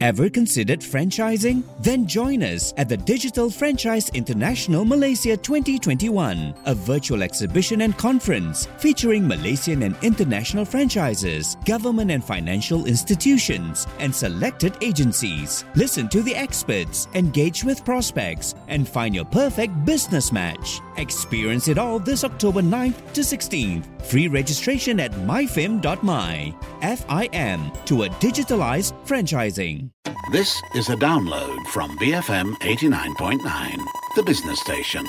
Ever considered franchising? Then join us at the Digital Franchise International Malaysia 2021, a virtual exhibition and conference featuring Malaysian and international franchises, government and financial institutions, and selected agencies. Listen to the experts, engage with prospects, and find your perfect business match. Experience it all this October 9th to 16th. Free registration at myfim.my. FIM to a digitalized franchising. This is a download from BFM 89.9, the business station.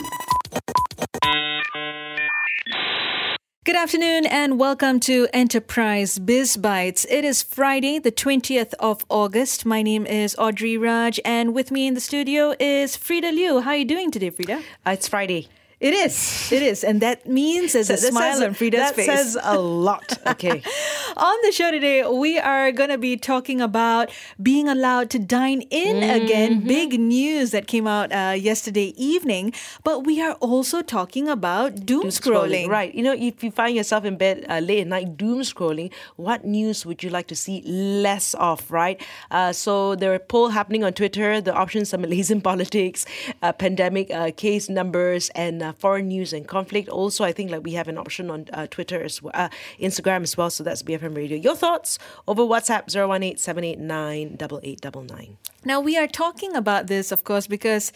Good afternoon and welcome to Enterprise Biz Bytes. It is Friday, the 20th of August. My name is Audrey Raj and with me in the studio is Frida Liu. How are you doing today, Frida? Uh, it's Friday. It is. It is. And that means there's a smile says- on Frida's that face. says a lot. Okay. On the show today, we are going to be talking about being allowed to dine in Mm-hmm. again. Big news that came out uh, yesterday evening. But we are also talking about doom, scrolling. Right. You know, if you find yourself in bed uh, late at night doom scrolling, what news would you like to see less of, right? Uh, so there are poll happening on Twitter. The options are Malaysian politics, uh, pandemic uh, case numbers, and uh, foreign news and conflict. Also, I think like we have an option on uh, Twitter as well, uh, Instagram as well. So that's BFM Radio. Your thoughts over WhatsApp 018 789 8899. Now, we are talking about this, of course, because.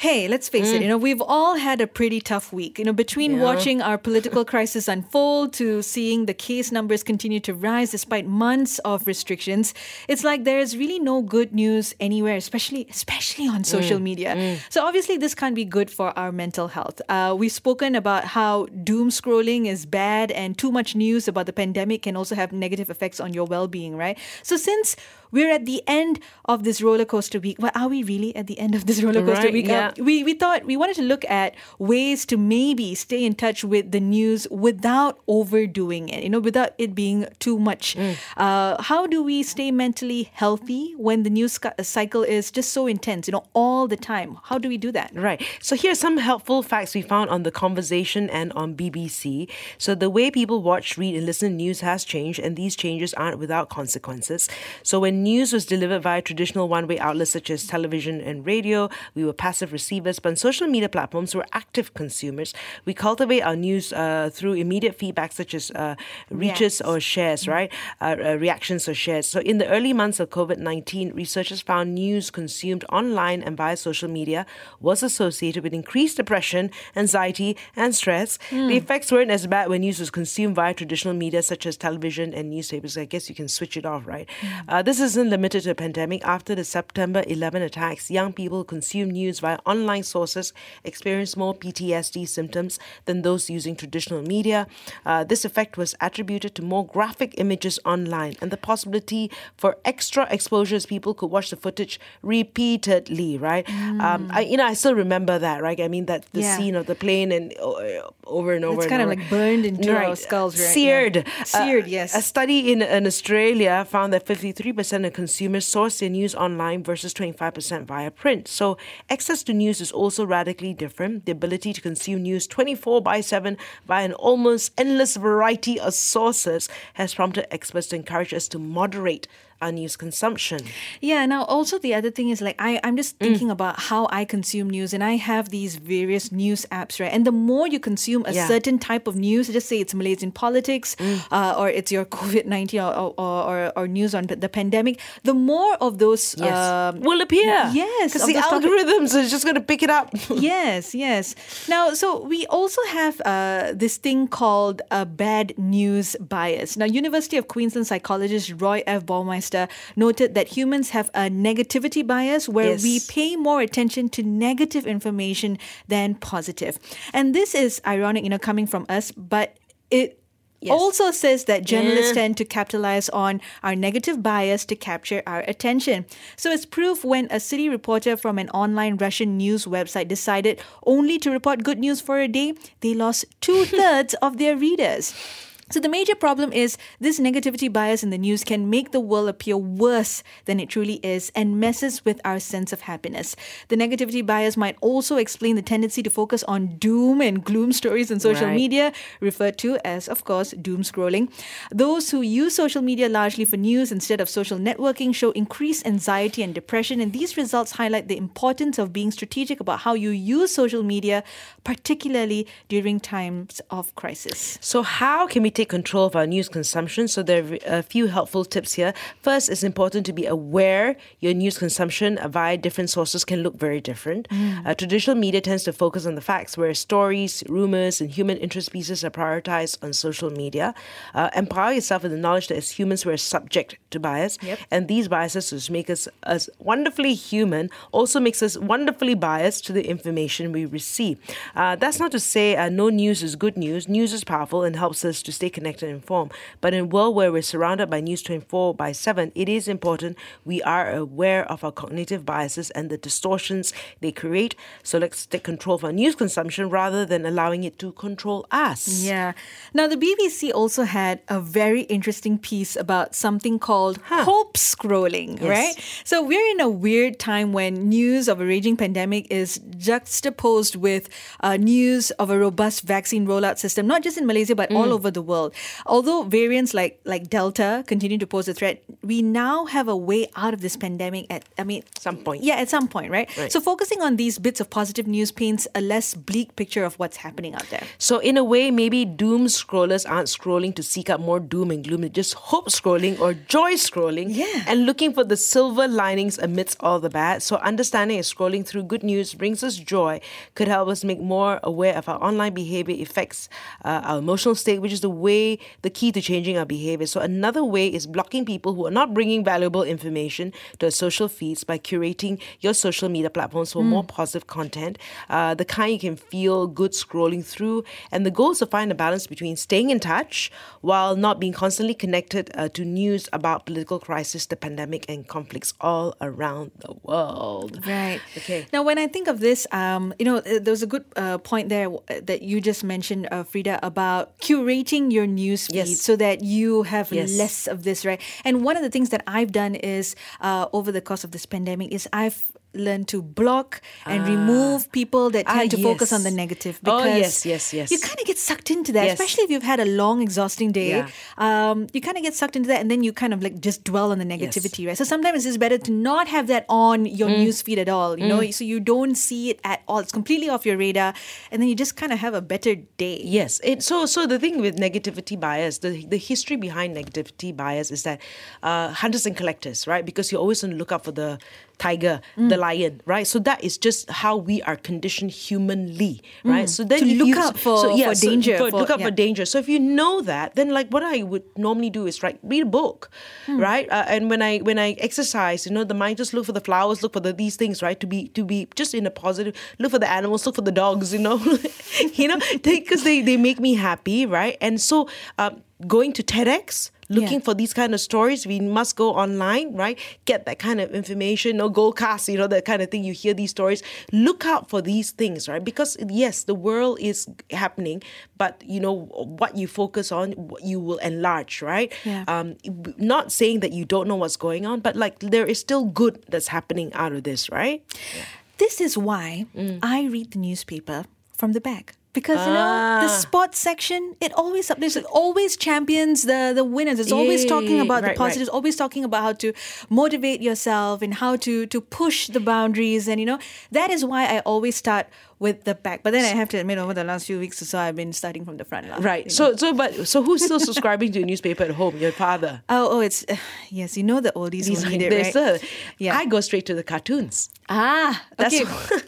Hey, let's face it, mm. you know, we've all had a pretty tough week. You know, between Yeah. watching our political crisis unfold to seeing the case numbers continue to rise despite months of restrictions, it's like there is really no good news anywhere, especially especially on mm. social media. Mm. So obviously this can't be good for our mental health. Uh, we've spoken about how doom scrolling is bad and too much news about the pandemic can also have negative effects on your well-being, right? So since we're at the end of this roller coaster week. Well, are we really at the end of this roller coaster Right, week? yeah. We we thought we wanted to look at ways to maybe stay in touch with the news without overdoing it. You know, without it being too much. Mm. Uh, how do we stay mentally healthy when the news cycle is just so intense? You know, all the time. How do we do that? Right. So here's some helpful facts we found on the conversation and on BBC. So the way people watch, read, and listen to news has changed, and these changes aren't without consequences. So when news was delivered via traditional one-way outlets such as television and radio, we were passive receivers, but on social media platforms, we're active consumers. We cultivate our news uh, through immediate feedback such as uh, reaches or shares, right? Uh, uh, reactions or shares. So in the early months of COVID-19, researchers found news consumed online and via social media was associated with increased depression, anxiety, and stress. The effects weren't as bad when news was consumed via traditional media such as television and newspapers. I guess you can switch it off, right? Uh, this isn't limited to the pandemic. After the September 11 attacks, young people who consume news via online sources experienced more PTSD symptoms than those using traditional media. Uh, this effect was attributed to more graphic images online and the possibility for extra exposures. People could watch the footage repeatedly, right? Um, I, you know, I still remember that, right? I mean, that the Yeah. scene of the plane and uh, over and over. It's kind of like burned into our skulls, right? Yeah. Seared. Seared, Uh, yes. A study in, in Australia found that 53% of consumers source their news online versus 25% via print. So access to news is also radically different. The ability to consume news 24 by 7 by an almost endless variety of sources has prompted experts to encourage us to moderate our news consumption. Yeah. Now, also the other thing is like I, I'm just thinking about how I consume news, and I have these various news apps, right? And the more you consume a Yeah. certain type of news, just say it's Malaysian politics, uh, or it's your COVID nineteen or, or, or or news on the pandemic, the more of those. Yes. Um, will appear. yes, Because the those topic- algorithms are just going to pick it up. yes, yes. Now, so we also have uh, this thing called a bad news bias. Now, University of Queensland psychologist Roy F. Baumeister noted that humans have a negativity bias where we pay more attention to negative information than positive. And this is ironic, you know, coming from us, but it Yes. also says that journalists Yeah. tend to capitalize on our negative bias to capture our attention. So it's proof when a city reporter from an online Russian news website decided only to report good news for a day, they lost two thirds of their readers. So, the major problem is this negativity bias in the news can make the world appear worse than it truly is and messes with our sense of happiness. The negativity bias might also explain the tendency to focus on doom and gloom stories in social Right. media, referred to as, of course, doom scrolling. Those who use social media largely for news instead of social networking show increased anxiety and depression, and these results highlight the importance of being strategic about how you use social media, particularly during times of crisis. So, how can we take control of our news consumption? So, there are a few helpful tips here. First, it's important to be aware your news consumption via different sources can look very different. Uh, traditional media tends to focus on the facts, whereas stories, rumors, and human interest pieces are prioritized on social media. Uh, empower yourself with the knowledge that as humans, we're subject to bias. Yep. And these biases, which make us as wonderfully human, also makes us wonderfully biased to the information we receive. Uh, that's not to say uh, no news is good news. News is powerful and helps us to stay connected and informed. But in a world where we're surrounded by news 24 by 7, it is important we are aware of our cognitive biases and the distortions they create. So let's take control of our news consumption rather than allowing it to control us. Yeah. Now, the BBC also had a very interesting piece about something called hope scrolling, right? So, we're in a weird time when news of a raging pandemic is juxtaposed with uh, news of a robust vaccine rollout system, not just in Malaysia, but all over the world. Although variants like, like Delta continue to pose a threat, we now have a way out of this pandemic at, I mean, Some point. Yeah, at some point, right? Right. So, focusing on these bits of positive news paints a less bleak picture of what's happening out there. So, in a way, maybe doom scrollers aren't scrolling to seek out more doom and gloom. They're just hope scrolling or joy scrolling Yeah. and looking for the silver linings amidst all the bad. So, understanding and scrolling through good news brings us joy, could help us make more aware of our online behavior affects uh, our emotional state, which is the way, the key to changing our behavior. So, another way is blocking people who are not bringing valuable information to our social feeds by curating your social media platforms for more positive content, uh, the kind you can feel good scrolling through. And the goal is to find a balance between staying in touch while not being constantly connected uh, to news about political crisis, the pandemic, and conflicts all around the world. Right. Okay. Now, when I think of this, um, you know, uh, there was a good uh, point there uh, that you just mentioned, uh, Frida, about curating your news feed Yes. so that you have Yes. less of this, right? And one of the things that I've done is uh, over the course of this pandemic is I've learned to block and remove people that Ah, tend to focus on the negative Oh, because yes, yes, yes. you kind of get sucked into that, Yes. especially if you've had a long, exhausting day. Yeah. Um, you kind of get sucked into that, and then you kind of like just dwell on the negativity, right? So sometimes it's better to not have that on your Mm. news feed at all, you know, so you don't see it at all. It's completely off your radar, and then you just kind of have a better day. Yes. It, so so the thing with negativity bias, the the history behind negativity bias is that uh, hunters and collectors, right? Because you're always on the lookout for the tiger, Mm. the lion, right? So that is just how we are conditioned humanly, right? So then Mm. To look you, out for- so, yeah, for so danger, for- for- look out yeah. for danger. So if you know that, then like what I would normally do is like read a book, Hmm. right? Uh, and when I when I exercise, you know, the mind just look for the flowers, look for the, these things, right? To be to be just in a positive. Look for the animals, look for the dogs, you know, you know, because they they make me happy, right? And so um, going to TEDx. Looking Yeah. for these kind of stories, we must go online, right? Get that kind of information, no gold cast, you know, that kind of thing. You hear these stories. Look out for these things, right? Because yes, the world is happening, but you know what you focus on, you will enlarge, right? Yeah. Um, not saying that you don't know what's going on, but like there is still good that's happening out of this, right? This is why Mm. I read the newspaper from the back. Because you know the Ah. sports section, it always. It always champions the the winners. It's always talking about the right, right. positives. Always talking about how to motivate yourself and how to to push the boundaries. And you know that is why I always start with the back. But then I have to admit, over the last few weeks or so, I've been starting from the front. lah, Right. you know. So so but so who's still subscribing to a newspaper at home? Your father. oh oh, it's yes, you know the oldies He's will need it, right? a- Yeah. I go straight to the cartoons. Ah, That's okay. Okay,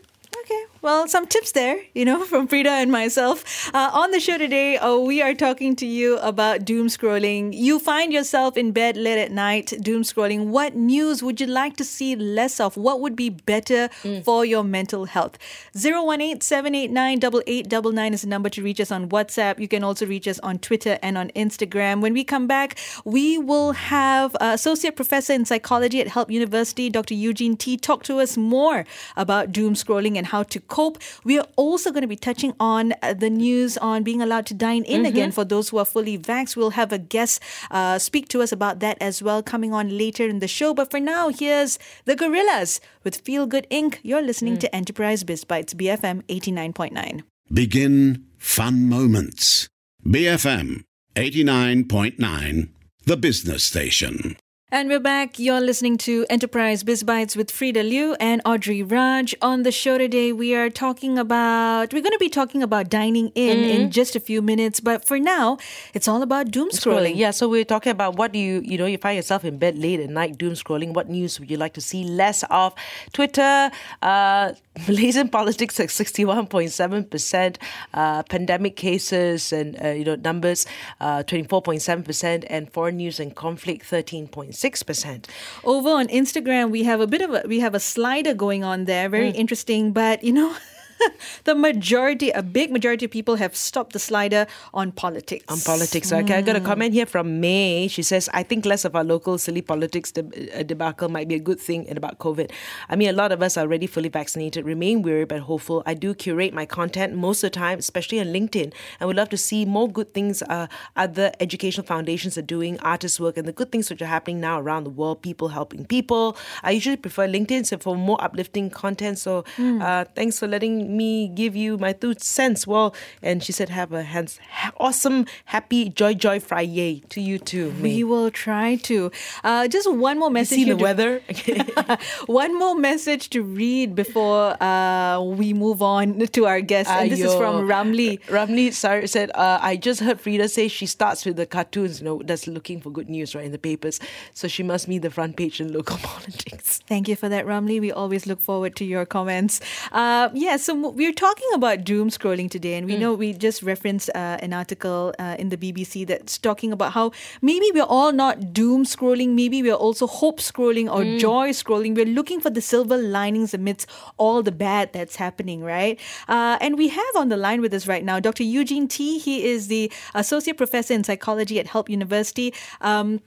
well, some tips there, you know, from Frida and myself. Uh, on the show today, uh, we are talking to you about doom scrolling. You find yourself in bed late at night, doom scrolling. What news would you like to see less of? What would be better for your mental health? 018 789 8899 is the number to reach us on WhatsApp. You can also reach us on Twitter and on Instagram. When we come back, we will have uh, Associate Professor in Psychology at Help University, Dr. Eugene Tee, talk to us more about doom scrolling and how to cope. We are also going to be touching on uh, the news on being allowed to dine in again for those who are fully vaxxed. We'll have a guest uh, speak to us about that as well coming on later in the show. But for now, here's the Gorillaz with Feel Good Inc. You're listening to Enterprise Biz Bytes, BFM 89.9. Begin fun moments. BFM 89.9, the business station. And we're back. You're listening to Enterprise Biz Bytes with Frida Liu and Audrey Raj. On the show today, we are talking about, we're going to be talking about dining in in just a few minutes. But for now, it's all about doom scrolling. Yeah, so we're talking about what do you, you know, you find yourself in bed late at night doom scrolling. What news would you like to see less of? Twitter, uh, Malaysian politics at 61.7%, uh, pandemic cases and, uh, you know, numbers, uh, 24.7%, and foreign news and conflict, 13.6%. Over on Instagram, we have a bit of a, we have a slider going on there. Very mm. interesting. But, you know, the majority, a big majority of people have stopped the slider on politics. on politics. Okay, I got a comment here from May. She says, "I think less of our local silly politics deb- uh, debacle might be a good thing in about COVID. I mean, a lot of us are already fully vaccinated. Remain weary but hopeful. I do curate my content most of the time, especially on LinkedIn, and would love to see more good things. Uh, other educational foundations are doing artist work and the good things which are happening now around the world. People helping people. I usually prefer LinkedIn so for more uplifting content. So, uh, thanks for letting me give you my two cents. Well, and she said, have a hands, ha- awesome, happy, joy, joy Friday to you too. May. We will try to. Uh, just one more You message. see the to- weather? One more message to read before uh, we move on to our guest. And this is from. Ramli. Ramli sorry, said, uh, I just heard Frida say she starts with the cartoons, you know, that's looking for good news, right, in the papers. So she must be the front page in local politics. Thank you for that, Ramli. We always look forward to your comments. Uh, yeah, so m- we're talking about doom scrolling today, and we know we just referenced uh, an article uh, in the BBC that's talking about how maybe we're all not doom scrolling, maybe we're also hope scrolling or joy scrolling. We're looking for the silver linings amidst all the bad that's happening, right? Uh, and we have on the line with us right now Dr. Eugene Tee. He is the associate professor in psychology at Help University. Um,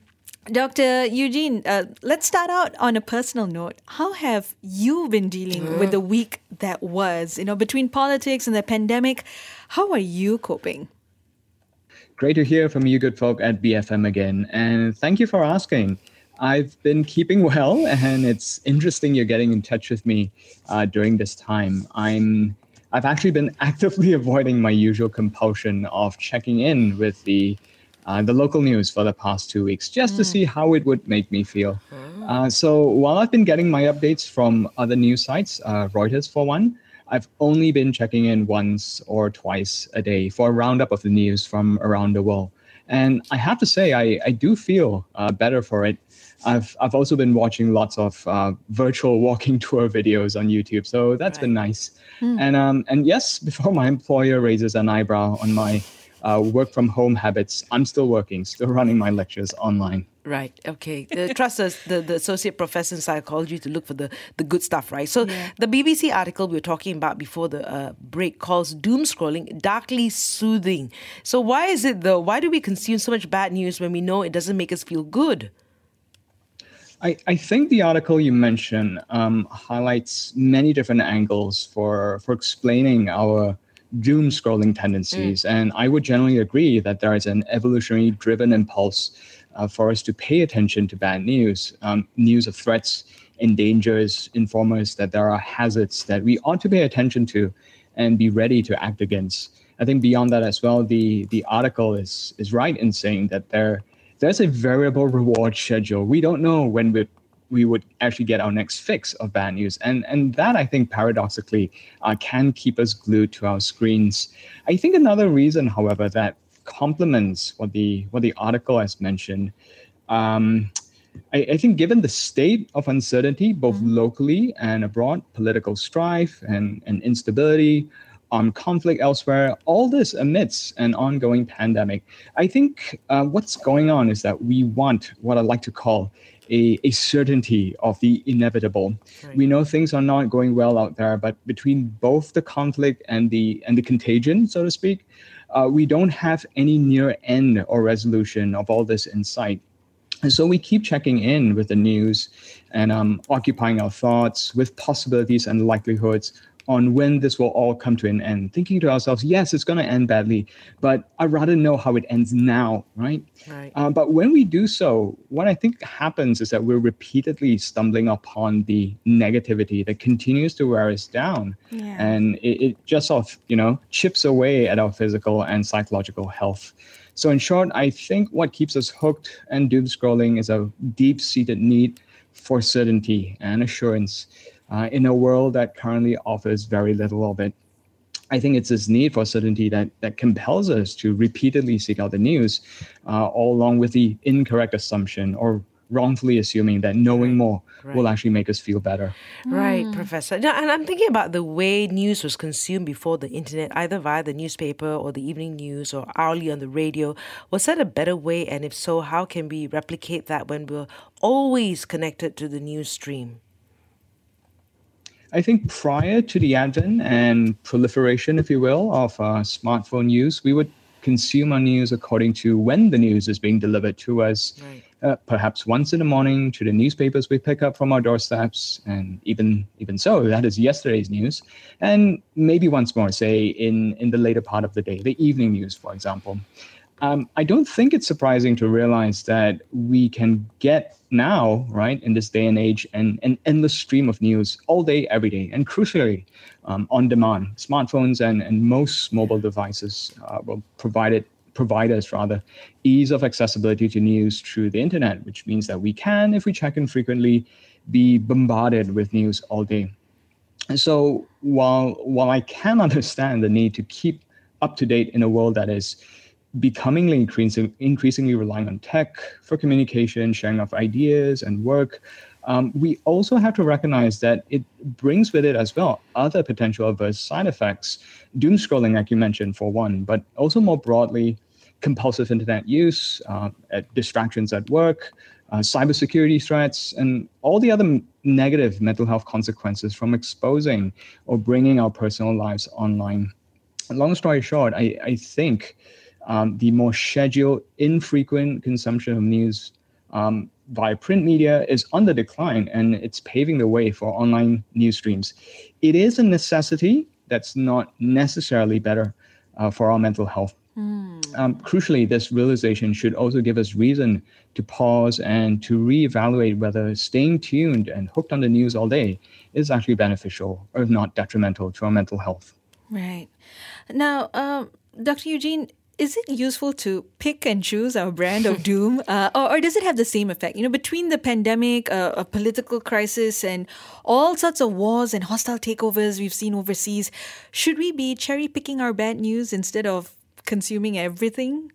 Dr. Eugene, uh, let's start out on a personal note. How have you been dealing with the week that was? You know, between politics and the pandemic, how are you coping? Great to hear from you, good folk at BFM again. And thank you for asking. I've been keeping well, and it's interesting you're getting in touch with me uh, during this time. I'm I've actually been actively avoiding my usual compulsion of checking in with the uh, the local news for the past two weeks, just to see how it would make me feel. Uh, so while I've been getting my updates from other news sites, uh, Reuters for one, I've only been checking in once or twice a day for a roundup of the news from around the world. And I have to say, I, I do feel uh, better for it. I've, I've also been watching lots of uh, virtual walking tour videos on YouTube, so that's been nice. And um, and yes, before my employer raises an eyebrow on my uh, work from home habits, I'm still working, still running my lectures online. Right. Okay. The, trust us, the, the associate professor in psychology to look for the, the good stuff, right? So the BBC article we were talking about before the uh, break calls doom scrolling darkly soothing. So why is it though? Why do we consume so much bad news when we know it doesn't make us feel good? I, I think the article you mentioned um, highlights many different angles for for explaining our doom scrolling tendencies, and I would generally agree that there is an evolutionary driven impulse uh, for us to pay attention to bad news, um, news of threats, and dangers, inform us that there are hazards that we ought to pay attention to, and be ready to act against. I think beyond that as well, the the article is is right in saying that there there's a variable reward schedule. We don't know when we we would actually get our next fix of bad news, and and that I think paradoxically uh, can keep us glued to our screens. I think another reason, however, that complements what the what the article has mentioned. Um, I, I think given the state of uncertainty, both locally and abroad, political strife and, and instability, armed conflict elsewhere, all this amidst an ongoing pandemic, I think uh, what's going on is that we want what I like to call a, a certainty of the inevitable. We know things are not going well out there, but between both the conflict and the and the contagion, so to speak, uh, we don't have any near end or resolution of all this in sight. And so we keep checking in with the news and um, occupying our thoughts with possibilities and likelihoods on when this will all come to an end, thinking to ourselves, yes, it's going to end badly, but I'd rather know how it ends now, right? Right. Uh, but when we do so, what I think happens is that we're repeatedly stumbling upon the negativity that continues to wear us down. Yeah. And it, it just sort of, you know, chips away at our physical and psychological health. So, in short, I think what keeps us hooked and doom scrolling is a deep seated need for certainty and assurance uh, in a world that currently offers very little of it. I think it's this need for certainty that, that compels us to repeatedly seek out the news, uh, all along with the incorrect assumption or wrongfully assuming that knowing more will actually make us feel better. Right, Professor. Now, and I'm thinking about the way news was consumed before the internet, either via the newspaper or the evening news or hourly on the radio. Was that a better way? And if so, how can we replicate that when we're always connected to the news stream? I think prior to the advent and proliferation, if you will, of uh, smartphone use, we would consume our news according to when the news is being delivered to us. Right. Uh, perhaps once in the morning to the newspapers we pick up from our doorsteps, and even even so, that is yesterday's news, and maybe once more, say in in the later part of the day, the evening news, for example. Um, I don't think it's surprising to realize that we can get now, right, in this day and age, an, an endless stream of news all day, every day, and crucially, um, on demand. Smartphones and, and most mobile devices uh, will provide it provide us rather ease of accessibility to news through the internet, which means that we can, if we check in frequently, be bombarded with news all day. And so while while I can understand the need to keep up to date in a world that is becomingly increasing, increasingly relying on tech for communication, sharing of ideas and work, um, we also have to recognize that it brings with it as well other potential adverse side effects. Doom scrolling, like you mentioned, for one, but also more broadly, compulsive internet use, uh, at distractions at work, uh, cybersecurity threats, and all the other negative mental health consequences from exposing or bringing our personal lives online. Long story short, I, I think um, the more scheduled, infrequent consumption of news um, via print media is on the decline and it's paving the way for online news streams. It is a necessity that's not necessarily better uh, for our mental health. Um, crucially, this realization should also give us reason to pause and to reevaluate whether staying tuned and hooked on the news all day is actually beneficial or not detrimental to our mental health. Right. Now, um, Dr. Eugene, is it useful to pick and choose our brand of doom, uh, or, or does it have the same effect? You know, between the pandemic, uh, a political crisis, and all sorts of wars and hostile takeovers we've seen overseas, should we be cherry picking our bad news instead of consuming everything?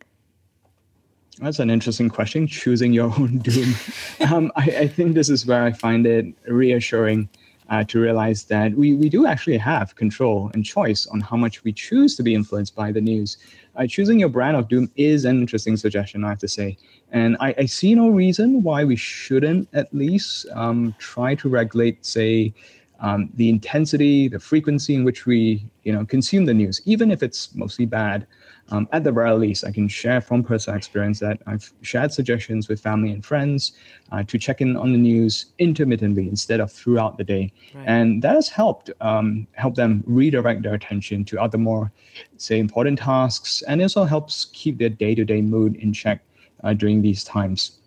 That's an interesting question, choosing your own doom. um, I, I, think this is where I find it reassuring uh, to realize that we, we do actually have control and choice on how much we choose to be influenced by the news. Uh, choosing your brand of doom is an interesting suggestion, I have to say. And I, I see no reason why we shouldn't at least um, try to regulate, say, um, the intensity, the frequency in which we, you know, consume the news, even if it's mostly bad. Um, at the very least, I can share from personal experience that I've shared suggestions with family and friends uh, to check in on the news intermittently instead of throughout the day, right. and that has helped um, help them redirect their attention to other more, say, important tasks, and also helps keep their day-to-day mood in check uh, during these times.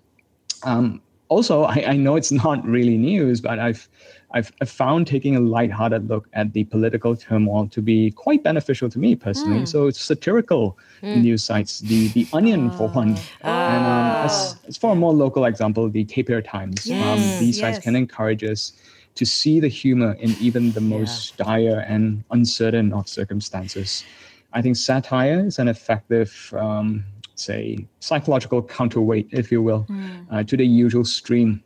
Um, also, I, I, know it's not really news, but I've I've, found taking a lighthearted look at the political turmoil to be quite beneficial to me personally. Mm. So it's satirical mm. news sites, the the Onion for one, oh. and um, as, as, for a more local example, the Tapir Times. Yes. Um, these yes. sites can encourage us to see the humor in even the most yeah. dire and uncertain of circumstances. I think satire is an effective um, say psychological counterweight, if you will, mm. uh, to the usual stream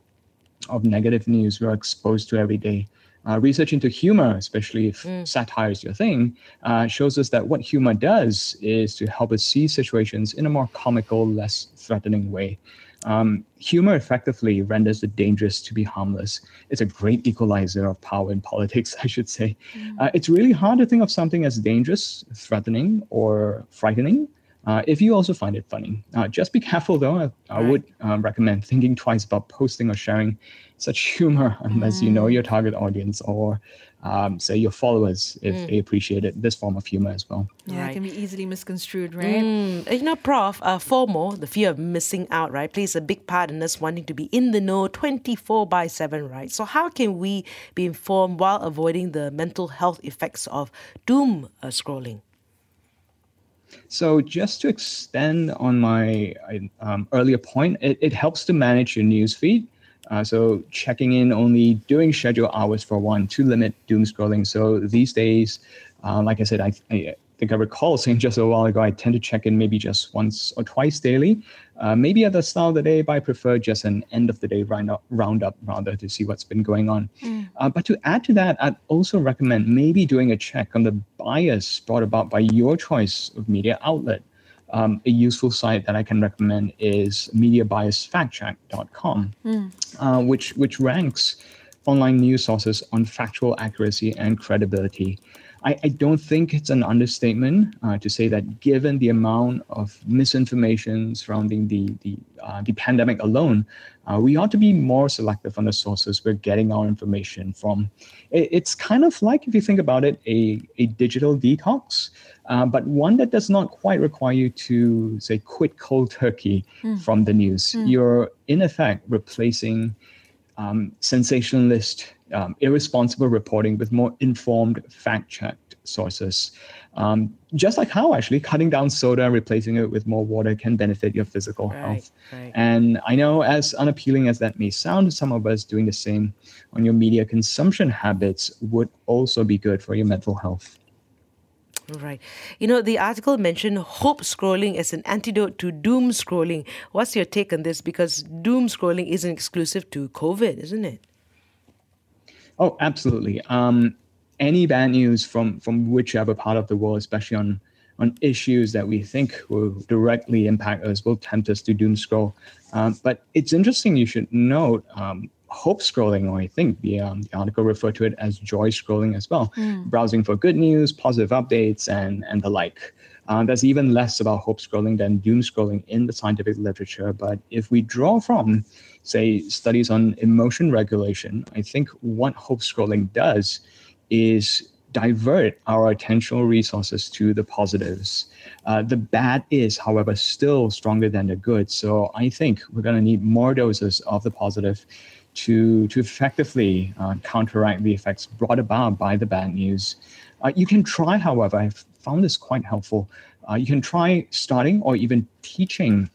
of negative news we're exposed to every day. Uh, research into humor, especially if Mm. satire is your thing, uh, shows us that what humor does is to help us see situations in a more comical, less threatening way. Um, humor effectively renders the dangerous to be harmless. It's a great equalizer of power in politics, I should say. Uh, it's really hard to think of something as dangerous, threatening, or frightening Uh, if you also find it funny, uh, just be careful though. I, I would um, recommend thinking twice about posting or sharing such humor unless you know your target audience or um, say your followers if they appreciated this form of humor as well. Yeah, Right. it can be easily misconstrued, right? Mm, you know, Prof, uh, FOMO, the fear of missing out, right, plays a big part in us wanting to be in the know 24 by 7, right? So, how can we be informed while avoiding the mental health effects of doom uh, scrolling? So just to extend on my um, earlier point, it, it helps to manage your news feed. Uh, so checking in only during scheduled hours for one to limit doom scrolling. So these days, uh, like I said, I, I think I recall saying just a while ago, I tend to check in maybe just once or twice daily, uh, maybe at the start of the day, but I prefer just an end of the day roundup, roundup rather to see what's been going on. Uh, but to add to that, I'd also recommend maybe doing a check on the bias brought about by your choice of media outlet. Um, a useful site that I can recommend is mediabiasfactcheck.com, uh, which which ranks online news sources on factual accuracy and credibility. I, I don't think it's an understatement uh, to say that given the amount of misinformation surrounding the the, uh, the pandemic alone, uh, we ought to be more selective on the sources we're getting our information from. It, it's kind of like, if you think about it, a, a digital detox, uh, but one that does not quite require you to, say, quit cold turkey from the news. You're, in effect, replacing um, sensationalist, um, irresponsible reporting with more informed, fact checked sources. Um, just like how actually cutting down soda and replacing it with more water can benefit your physical Right, health. right. And I know, as unappealing as that may sound, some of us doing the same on your media consumption habits would also be good for your mental health. Right. You know, the article mentioned hope scrolling as an antidote to doom scrolling. What's your take on this? Because doom scrolling isn't exclusive to COVID, isn't it? Oh, absolutely. Um, any bad news from from whichever part of the world, especially on on issues that we think will directly impact us, will tempt us to doom scroll. Um, but it's interesting. You should note um, hope scrolling, or I think the, um, the article referred to it as joy scrolling as well, browsing for good news, positive updates, and and the like. Uh, there's even less about hope scrolling than doom scrolling in the scientific literature. But if we draw from, say, studies on emotion regulation, I think what hope scrolling does is divert our attentional resources to the positives. Uh, the bad is, however, still stronger than the good. So I think we're going to need more doses of the positive to, to effectively uh, counteract the effects brought about by the bad news. Uh, you can try, however, I've found this quite helpful. Uh, you can try starting or even teaching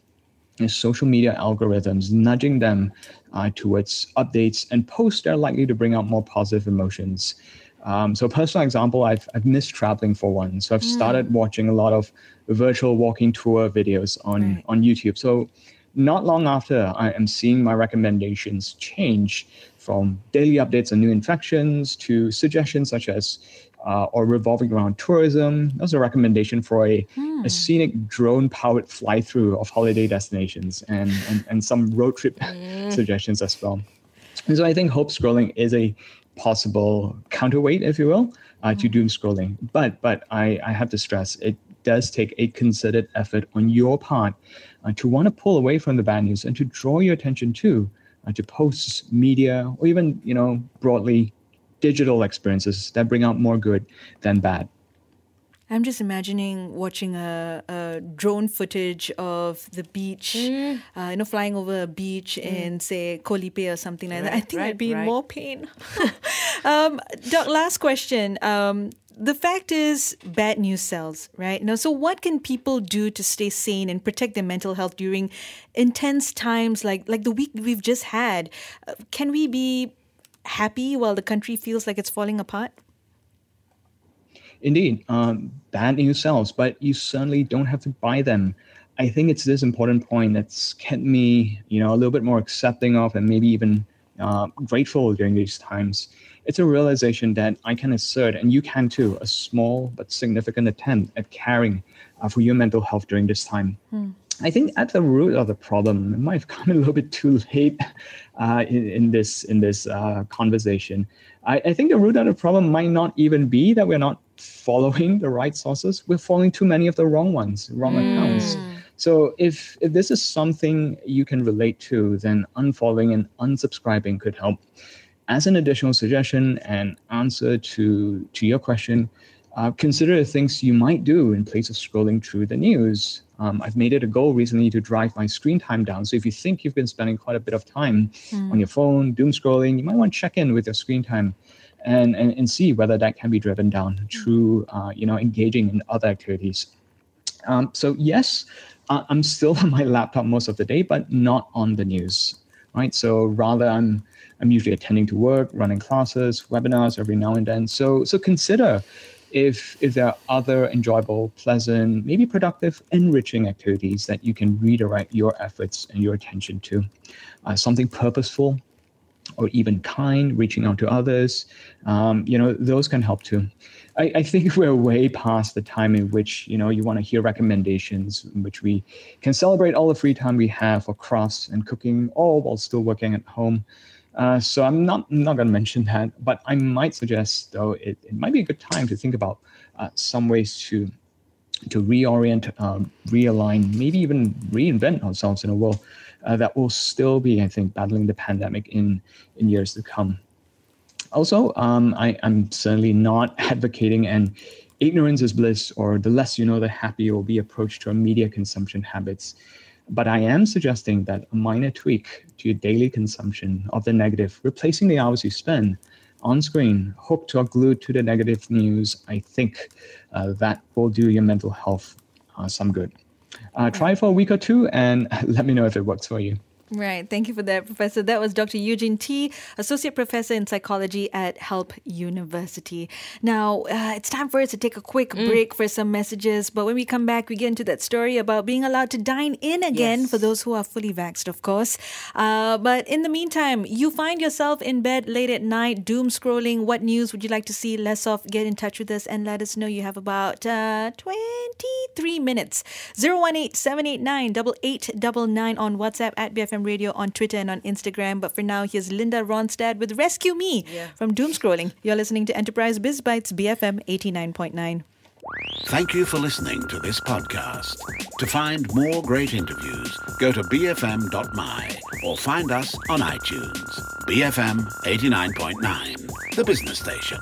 social media algorithms, nudging them uh, towards updates and posts that are likely to bring out more positive emotions. Um, so, personal example, I've, I've missed traveling for one. So, I've started watching a lot of virtual walking tour videos on, Right. on YouTube. So, not long after, I am seeing my recommendations change from daily updates on new infections to suggestions such as uh, or revolving around tourism. That was a recommendation for a, a scenic drone powered fly through of holiday destinations and, and, and some road trip suggestions as well. And so I think hope scrolling is a possible counterweight, if you will, uh, to doom scrolling. But but I, I have to stress it does take a concerted effort on your part uh, to want to pull away from the bad news and to draw your attention to uh, to posts, media, or even you know broadly digital experiences that bring out more good than bad. I'm just imagining watching a, a drone footage of the beach, Mm. uh, you know, flying over a beach in, say, Koh Lipe or something like that. I Right, think I'd right, be in right. more pain. um, Doc, last question. Um, the fact is, bad news sells, right? Now, so what can people do to stay sane and protect their mental health during intense times like like the week we've just had? Uh, can we be happy while the country feels like it's falling apart? Indeed, um, bad news sells, but you certainly don't have to buy them. I think it's this important point that's kept me, you know, a little bit more accepting of and maybe even uh, grateful during these times. It's a realization that I can assert, and you can too, a small but significant attempt at caring uh, for your mental health during this time. I think at the root of the problem, it might have come a little bit too late uh, in, in this in this uh, conversation. I, I think the root of the problem might not even be that we're not following the right sources, we're following too many of the wrong ones, wrong accounts. So if if this is something you can relate to, then unfollowing and unsubscribing could help. As an additional suggestion and answer to to your question, uh, consider the things you might do in place of scrolling through the news. Um, I've made it a goal recently to drive my screen time down. So if you think you've been spending quite a bit of time on your phone, doom scrolling, you might want to check in with your screen time and, and, and see whether that can be driven down through, uh, you know, engaging in other activities. Um, so yes, uh, I'm still on my laptop most of the day, but not on the news, right? So rather, I'm I'm usually attending to work, running classes, webinars every now and then. So so consider if if there are other enjoyable, pleasant, maybe productive, enriching activities that you can redirect your efforts and your attention to, uh, something purposeful or even kind, reaching out to others. Um, you know, those can help too. I, I, think we're way past the time in which you know you want to hear recommendations, in which we can celebrate all the free time we have for crafts and cooking, all while still working at home. Uh, so I'm not not going to mention that, but I might suggest though it, it might be a good time to think about uh, some ways to to reorient, um, realign, maybe even reinvent ourselves in a world uh, that will still be, I think, battling the pandemic in in years to come. Also, um, I, I'm certainly not advocating an ignorance is bliss or the less you know, the happier will be approach to our media consumption habits. But I am suggesting that a minor tweak to your daily consumption of the negative, replacing the hours you spend on screen, hooked or glued to the negative news, I think uh, that will do your mental health uh, some good. Uh, try for a week or two and let me know if it works for you. Right. Thank you for that, Professor. That was Dr. Eugene Tee, Associate Professor in Psychology at Help University. Now, uh, it's time for us to take a quick mm. break for some messages. But when we come back, we get into that story about being allowed to dine in again yes. for those who are fully vaxxed, of course. Uh, but in the meantime, you find yourself in bed late at night, doom scrolling. What news would you like to see less of? Get in touch with us and let us know. You have about uh, 23 minutes. 018 789 8899 on WhatsApp at BFM Radio on Twitter and on Instagram. But for now, here's Linda Ronstadt with Rescue Me yeah. from Doom Scrolling. You're listening to Enterprise Biz Bytes BFM 89.9. Thank you for listening to this podcast. To find more great interviews, go to bfm.my or find us on iTunes. BFM 89.9, the business station.